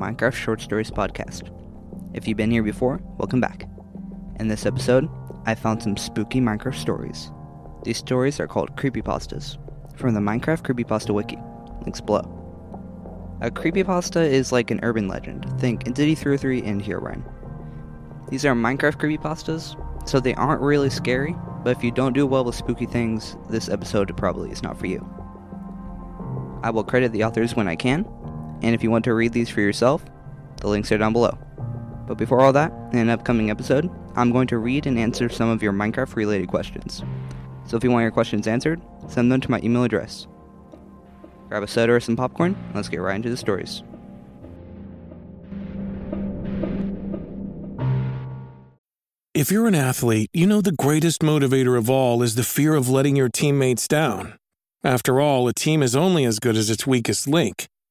Minecraft Short Stories Podcast. If you've been here before, welcome back. In this episode, I found some spooky Minecraft stories. These stories are called creepypastas from the Minecraft Creepypasta Wiki. Links below. A creepypasta is like an urban legend. Think Entity 303 and Herobrine. These are Minecraft creepypastas, so they aren't really scary, but if you don't do well with spooky things, this episode probably is not for you. I will credit the authors when I can, and if you want to read these for yourself, the links are down below. But before all that, in an upcoming episode, I'm going to read and answer some of your Minecraft related questions. So if you want your questions answered, send them to my email address. Grab a soda or some popcorn, and let's get right into the stories. If you're an athlete, you know the greatest motivator of all is the fear of letting your teammates down. After all, a team is only as good as its weakest link.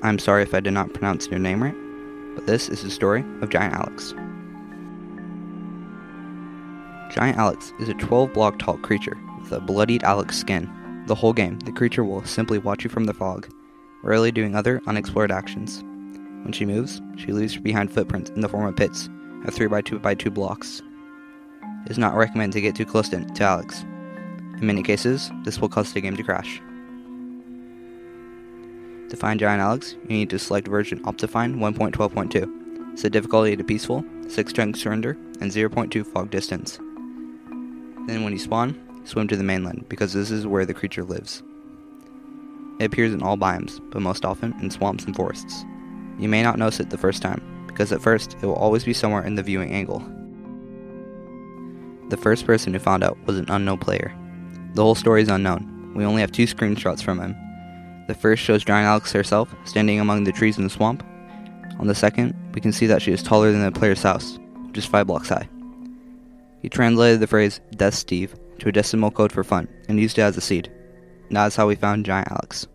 I'm sorry if I did not pronounce your name right, but this is the story of Giant Alex. Giant Alex is a 12 block tall creature with a bloodied Alex skin. The whole game, the creature will simply watch you from the fog, rarely doing other unexplored actions. When she moves, she leaves behind footprints in the form of pits of 3x2x2 blocks. It is not recommended to get too close to, to Alex. In many cases, this will cause the game to crash. To find Giant Alex, you need to select version Optifine 1.12.2, set difficulty to peaceful, 6 strength surrender, and 0.2 fog distance. Then when you spawn, swim to the mainland because this is where the creature lives. It appears in all biomes, but most often in swamps and forests. You may not notice it the first time, because at first it will always be somewhere in the viewing angle. The first person who found out was an unknown player. The whole story is unknown. We only have two screenshots from him, the first shows Giant Alex herself, standing among the trees in the swamp. On the second, we can see that she is taller than the player's house, which is 5 blocks high. He translated the phrase, Death Steve, to a decimal code for fun, and used it as a seed. And that is how we found Giant Alex.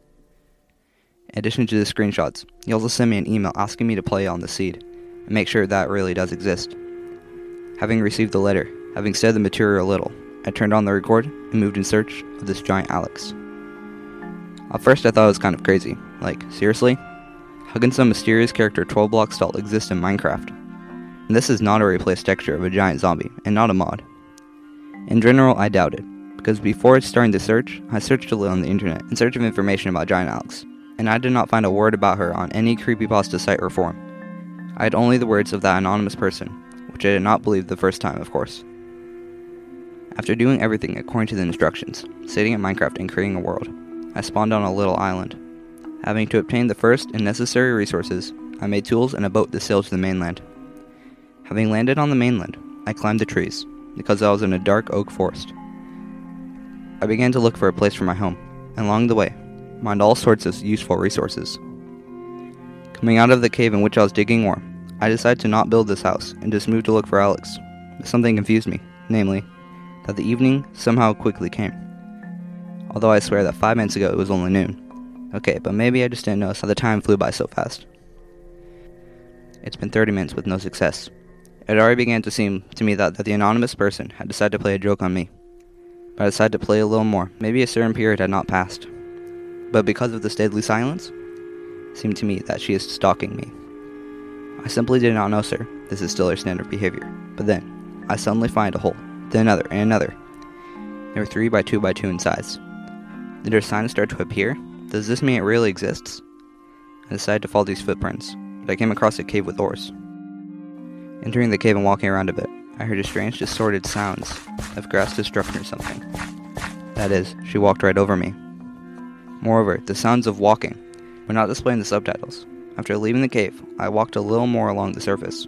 In addition to the screenshots, he also sent me an email asking me to play on the seed, and make sure that really does exist. Having received the letter, having studied the material a little, I turned on the record and moved in search of this Giant Alex. At first, I thought it was kind of crazy. Like, seriously? How can some mysterious character 12 blocks tall exist in Minecraft? And this is not a replaced texture of a giant zombie, and not a mod. In general, I doubt it, because before starting the search, I searched a little on the internet in search of information about Giant Alex, and I did not find a word about her on any creepypasta site or forum. I had only the words of that anonymous person, which I did not believe the first time, of course. After doing everything according to the instructions, sitting in Minecraft and creating a world, I spawned on a little island. Having to obtain the first and necessary resources, I made tools and a boat to sail to the mainland. Having landed on the mainland, I climbed the trees, because I was in a dark oak forest. I began to look for a place for my home, and along the way, mined all sorts of useful resources. Coming out of the cave in which I was digging ore, I decided to not build this house and just move to look for Alex. Something confused me, namely, that the evening somehow quickly came although I swear that five minutes ago it was only noon. Okay, but maybe I just didn't notice how the time flew by so fast. It's been 30 minutes with no success. It already began to seem to me that, that the anonymous person had decided to play a joke on me. But I decided to play a little more. Maybe a certain period had not passed. But because of this deadly silence, it seemed to me that she is stalking me. I simply did not notice her. This is still her standard behavior. But then, I suddenly find a hole, then another, and another. They were 3 by 2 by 2 in size. Did her signs start to appear? Does this mean it really exists? I decided to follow these footprints, but I came across a cave with ores. Entering the cave and walking around a bit, I heard a strange distorted sounds of grass destruction or something. That is, she walked right over me. Moreover, the sounds of walking were not displayed in the subtitles. After leaving the cave, I walked a little more along the surface,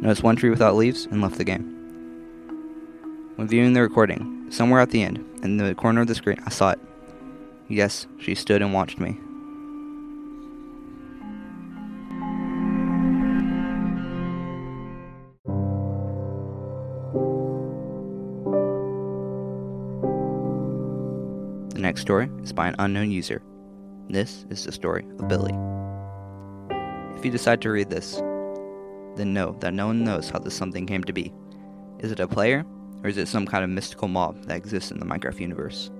noticed one tree without leaves, and left the game. When viewing the recording, somewhere at the end, in the corner of the screen, I saw it. Yes, she stood and watched me. The next story is by an unknown user. This is the story of Billy. If you decide to read this, then know that no one knows how this something came to be. Is it a player, or is it some kind of mystical mob that exists in the Minecraft universe?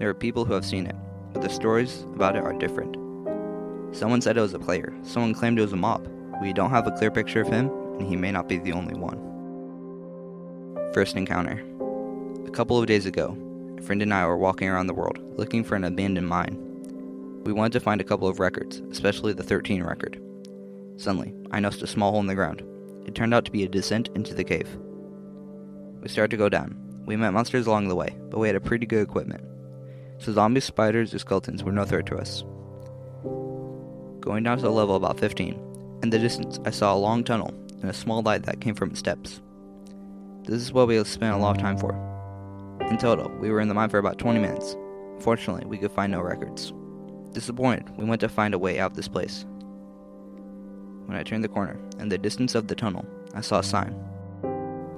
There are people who have seen it, but the stories about it are different. Someone said it was a player, someone claimed it was a mob. We don't have a clear picture of him, and he may not be the only one. First encounter. A couple of days ago, a friend and I were walking around the world looking for an abandoned mine. We wanted to find a couple of records, especially the 13 record. Suddenly, I noticed a small hole in the ground. It turned out to be a descent into the cave. We started to go down. We met monsters along the way, but we had a pretty good equipment. So zombies, spiders, or skeletons were no threat to us. Going down to the level about 15, in the distance I saw a long tunnel and a small light that came from its steps. This is what we spent a lot of time for. In total, we were in the mine for about 20 minutes. Fortunately, we could find no records. Disappointed, we went to find a way out of this place. When I turned the corner, in the distance of the tunnel, I saw a sign.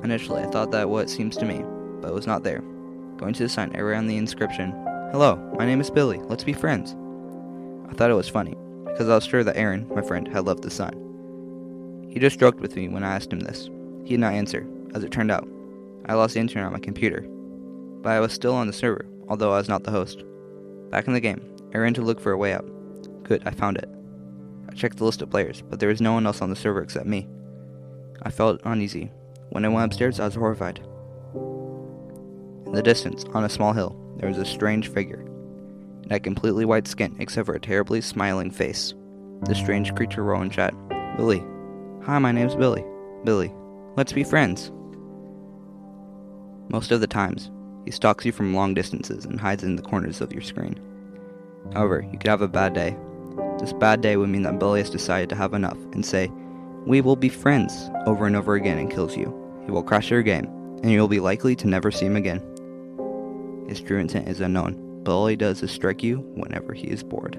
Initially, I thought that what seems to me, but it was not there. Going to the sign, I ran the inscription, Hello, my name is Billy, let's be friends. I thought it was funny, because I was sure that Aaron, my friend, had left the sign. He just joked with me when I asked him this. He did not answer, as it turned out. I lost the internet on my computer, but I was still on the server, although I was not the host. Back in the game, I ran to look for a way out. Good, I found it. I checked the list of players, but there was no one else on the server except me. I felt uneasy. When I went upstairs, I was horrified. In the distance, on a small hill, there was a strange figure. It had completely white skin except for a terribly smiling face. The strange creature wrote in chat, Billy. Hi, my name's Billy. Billy. Let's be friends. Most of the times, he stalks you from long distances and hides in the corners of your screen. However, you could have a bad day. This bad day would mean that Billy has decided to have enough and say, We will be friends, over and over again and kills you. He will crash your game, and you will be likely to never see him again. His true intent is unknown, but all he does is strike you whenever he is bored.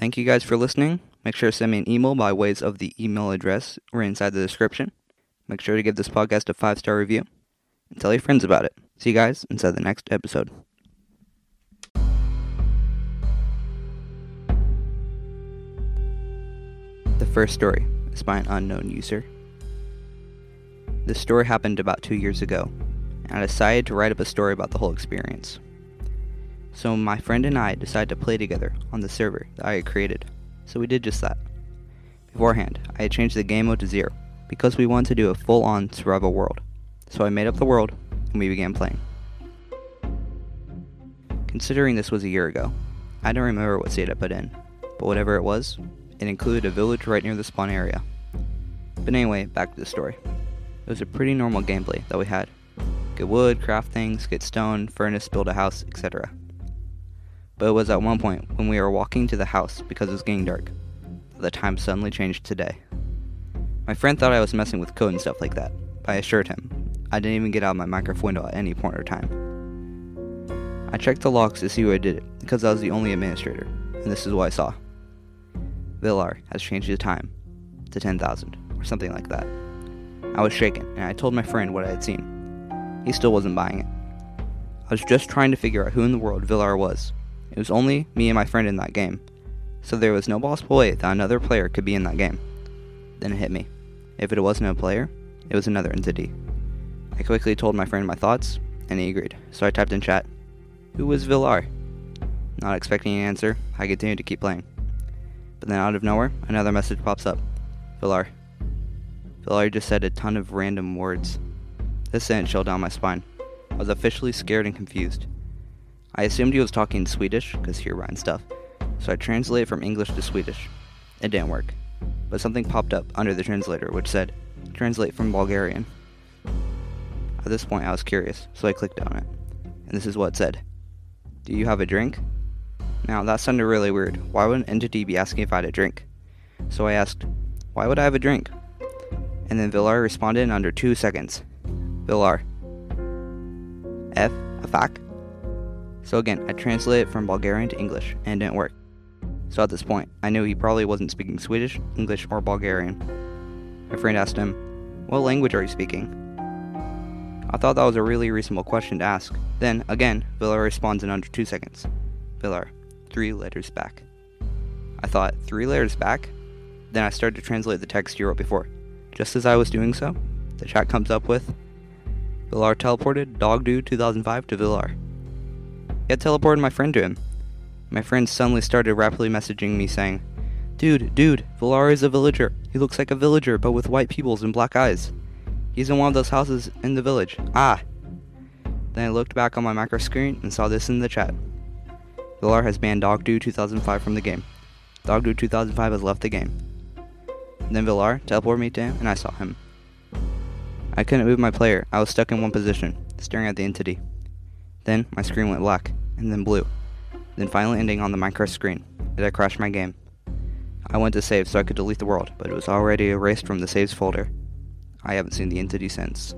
Thank you guys for listening. Make sure to send me an email by ways of the email address right inside the description. Make sure to give this podcast a five star review and tell your friends about it. See you guys inside the next episode. The first story is by an unknown user. This story happened about two years ago, and I decided to write up a story about the whole experience. So my friend and I decided to play together on the server that I had created, so we did just that. Beforehand, I had changed the game mode to zero, because we wanted to do a full-on survival world. So I made up the world, and we began playing. Considering this was a year ago, I don't remember what state I put in, but whatever it was, it included a village right near the spawn area. But anyway, back to the story. It was a pretty normal gameplay that we had. Get wood, craft things, get stone, furnace, build a house, etc. But it was at one point when we were walking to the house because it was getting dark that the time suddenly changed to day. My friend thought I was messing with code and stuff like that, but I assured him I didn't even get out of my Minecraft window at any point or time. I checked the logs to see who I did it because I was the only administrator, and this is what I saw. Villar has changed the time to 10,000, or something like that. I was shaken, and I told my friend what I had seen. He still wasn't buying it. I was just trying to figure out who in the world Villar was. It was only me and my friend in that game, so there was no possible way that another player could be in that game. Then it hit me. If it wasn't a player, it was another entity. I quickly told my friend my thoughts, and he agreed, so I typed in chat, Who was Villar? Not expecting an answer, I continued to keep playing. But then out of nowhere, another message pops up. Villar. Villar just said a ton of random words. This sent chill down my spine. I was officially scared and confused. I assumed he was talking Swedish, because Herobrine stuff, so I translated from English to Swedish. It didn't work, but something popped up under the translator which said, Translate from Bulgarian. At this point, I was curious, so I clicked on it, and this is what it said Do you have a drink? Now, that sounded really weird. Why would an entity be asking if I had a drink? So I asked, Why would I have a drink? And then Villar responded in under two seconds. Villar. F. A fac? So again, I translated from Bulgarian to English, and it didn't work. So at this point, I knew he probably wasn't speaking Swedish, English, or Bulgarian. My friend asked him, What language are you speaking? I thought that was a really reasonable question to ask. Then, again, Villar responds in under two seconds. Villar, three letters back. I thought, three letters back? Then I started to translate the text you wrote before. Just as I was doing so, the chat comes up with Villar teleported Dog Dude 2005 to Villar. Had teleported my friend to him. My friend suddenly started rapidly messaging me saying, Dude, dude, Villar is a villager. He looks like a villager, but with white pupils and black eyes. He's in one of those houses in the village. Ah! Then I looked back on my macro screen and saw this in the chat. Villar has banned Dogdo 2005 from the game. Dogdo 2005 has left the game. Then Villar teleported me to him and I saw him. I couldn't move my player. I was stuck in one position, staring at the entity. Then my screen went black, and then blue. Then finally ending on the Minecraft screen, as I crashed my game. I went to save so I could delete the world, but it was already erased from the saves folder. I haven't seen the entity since.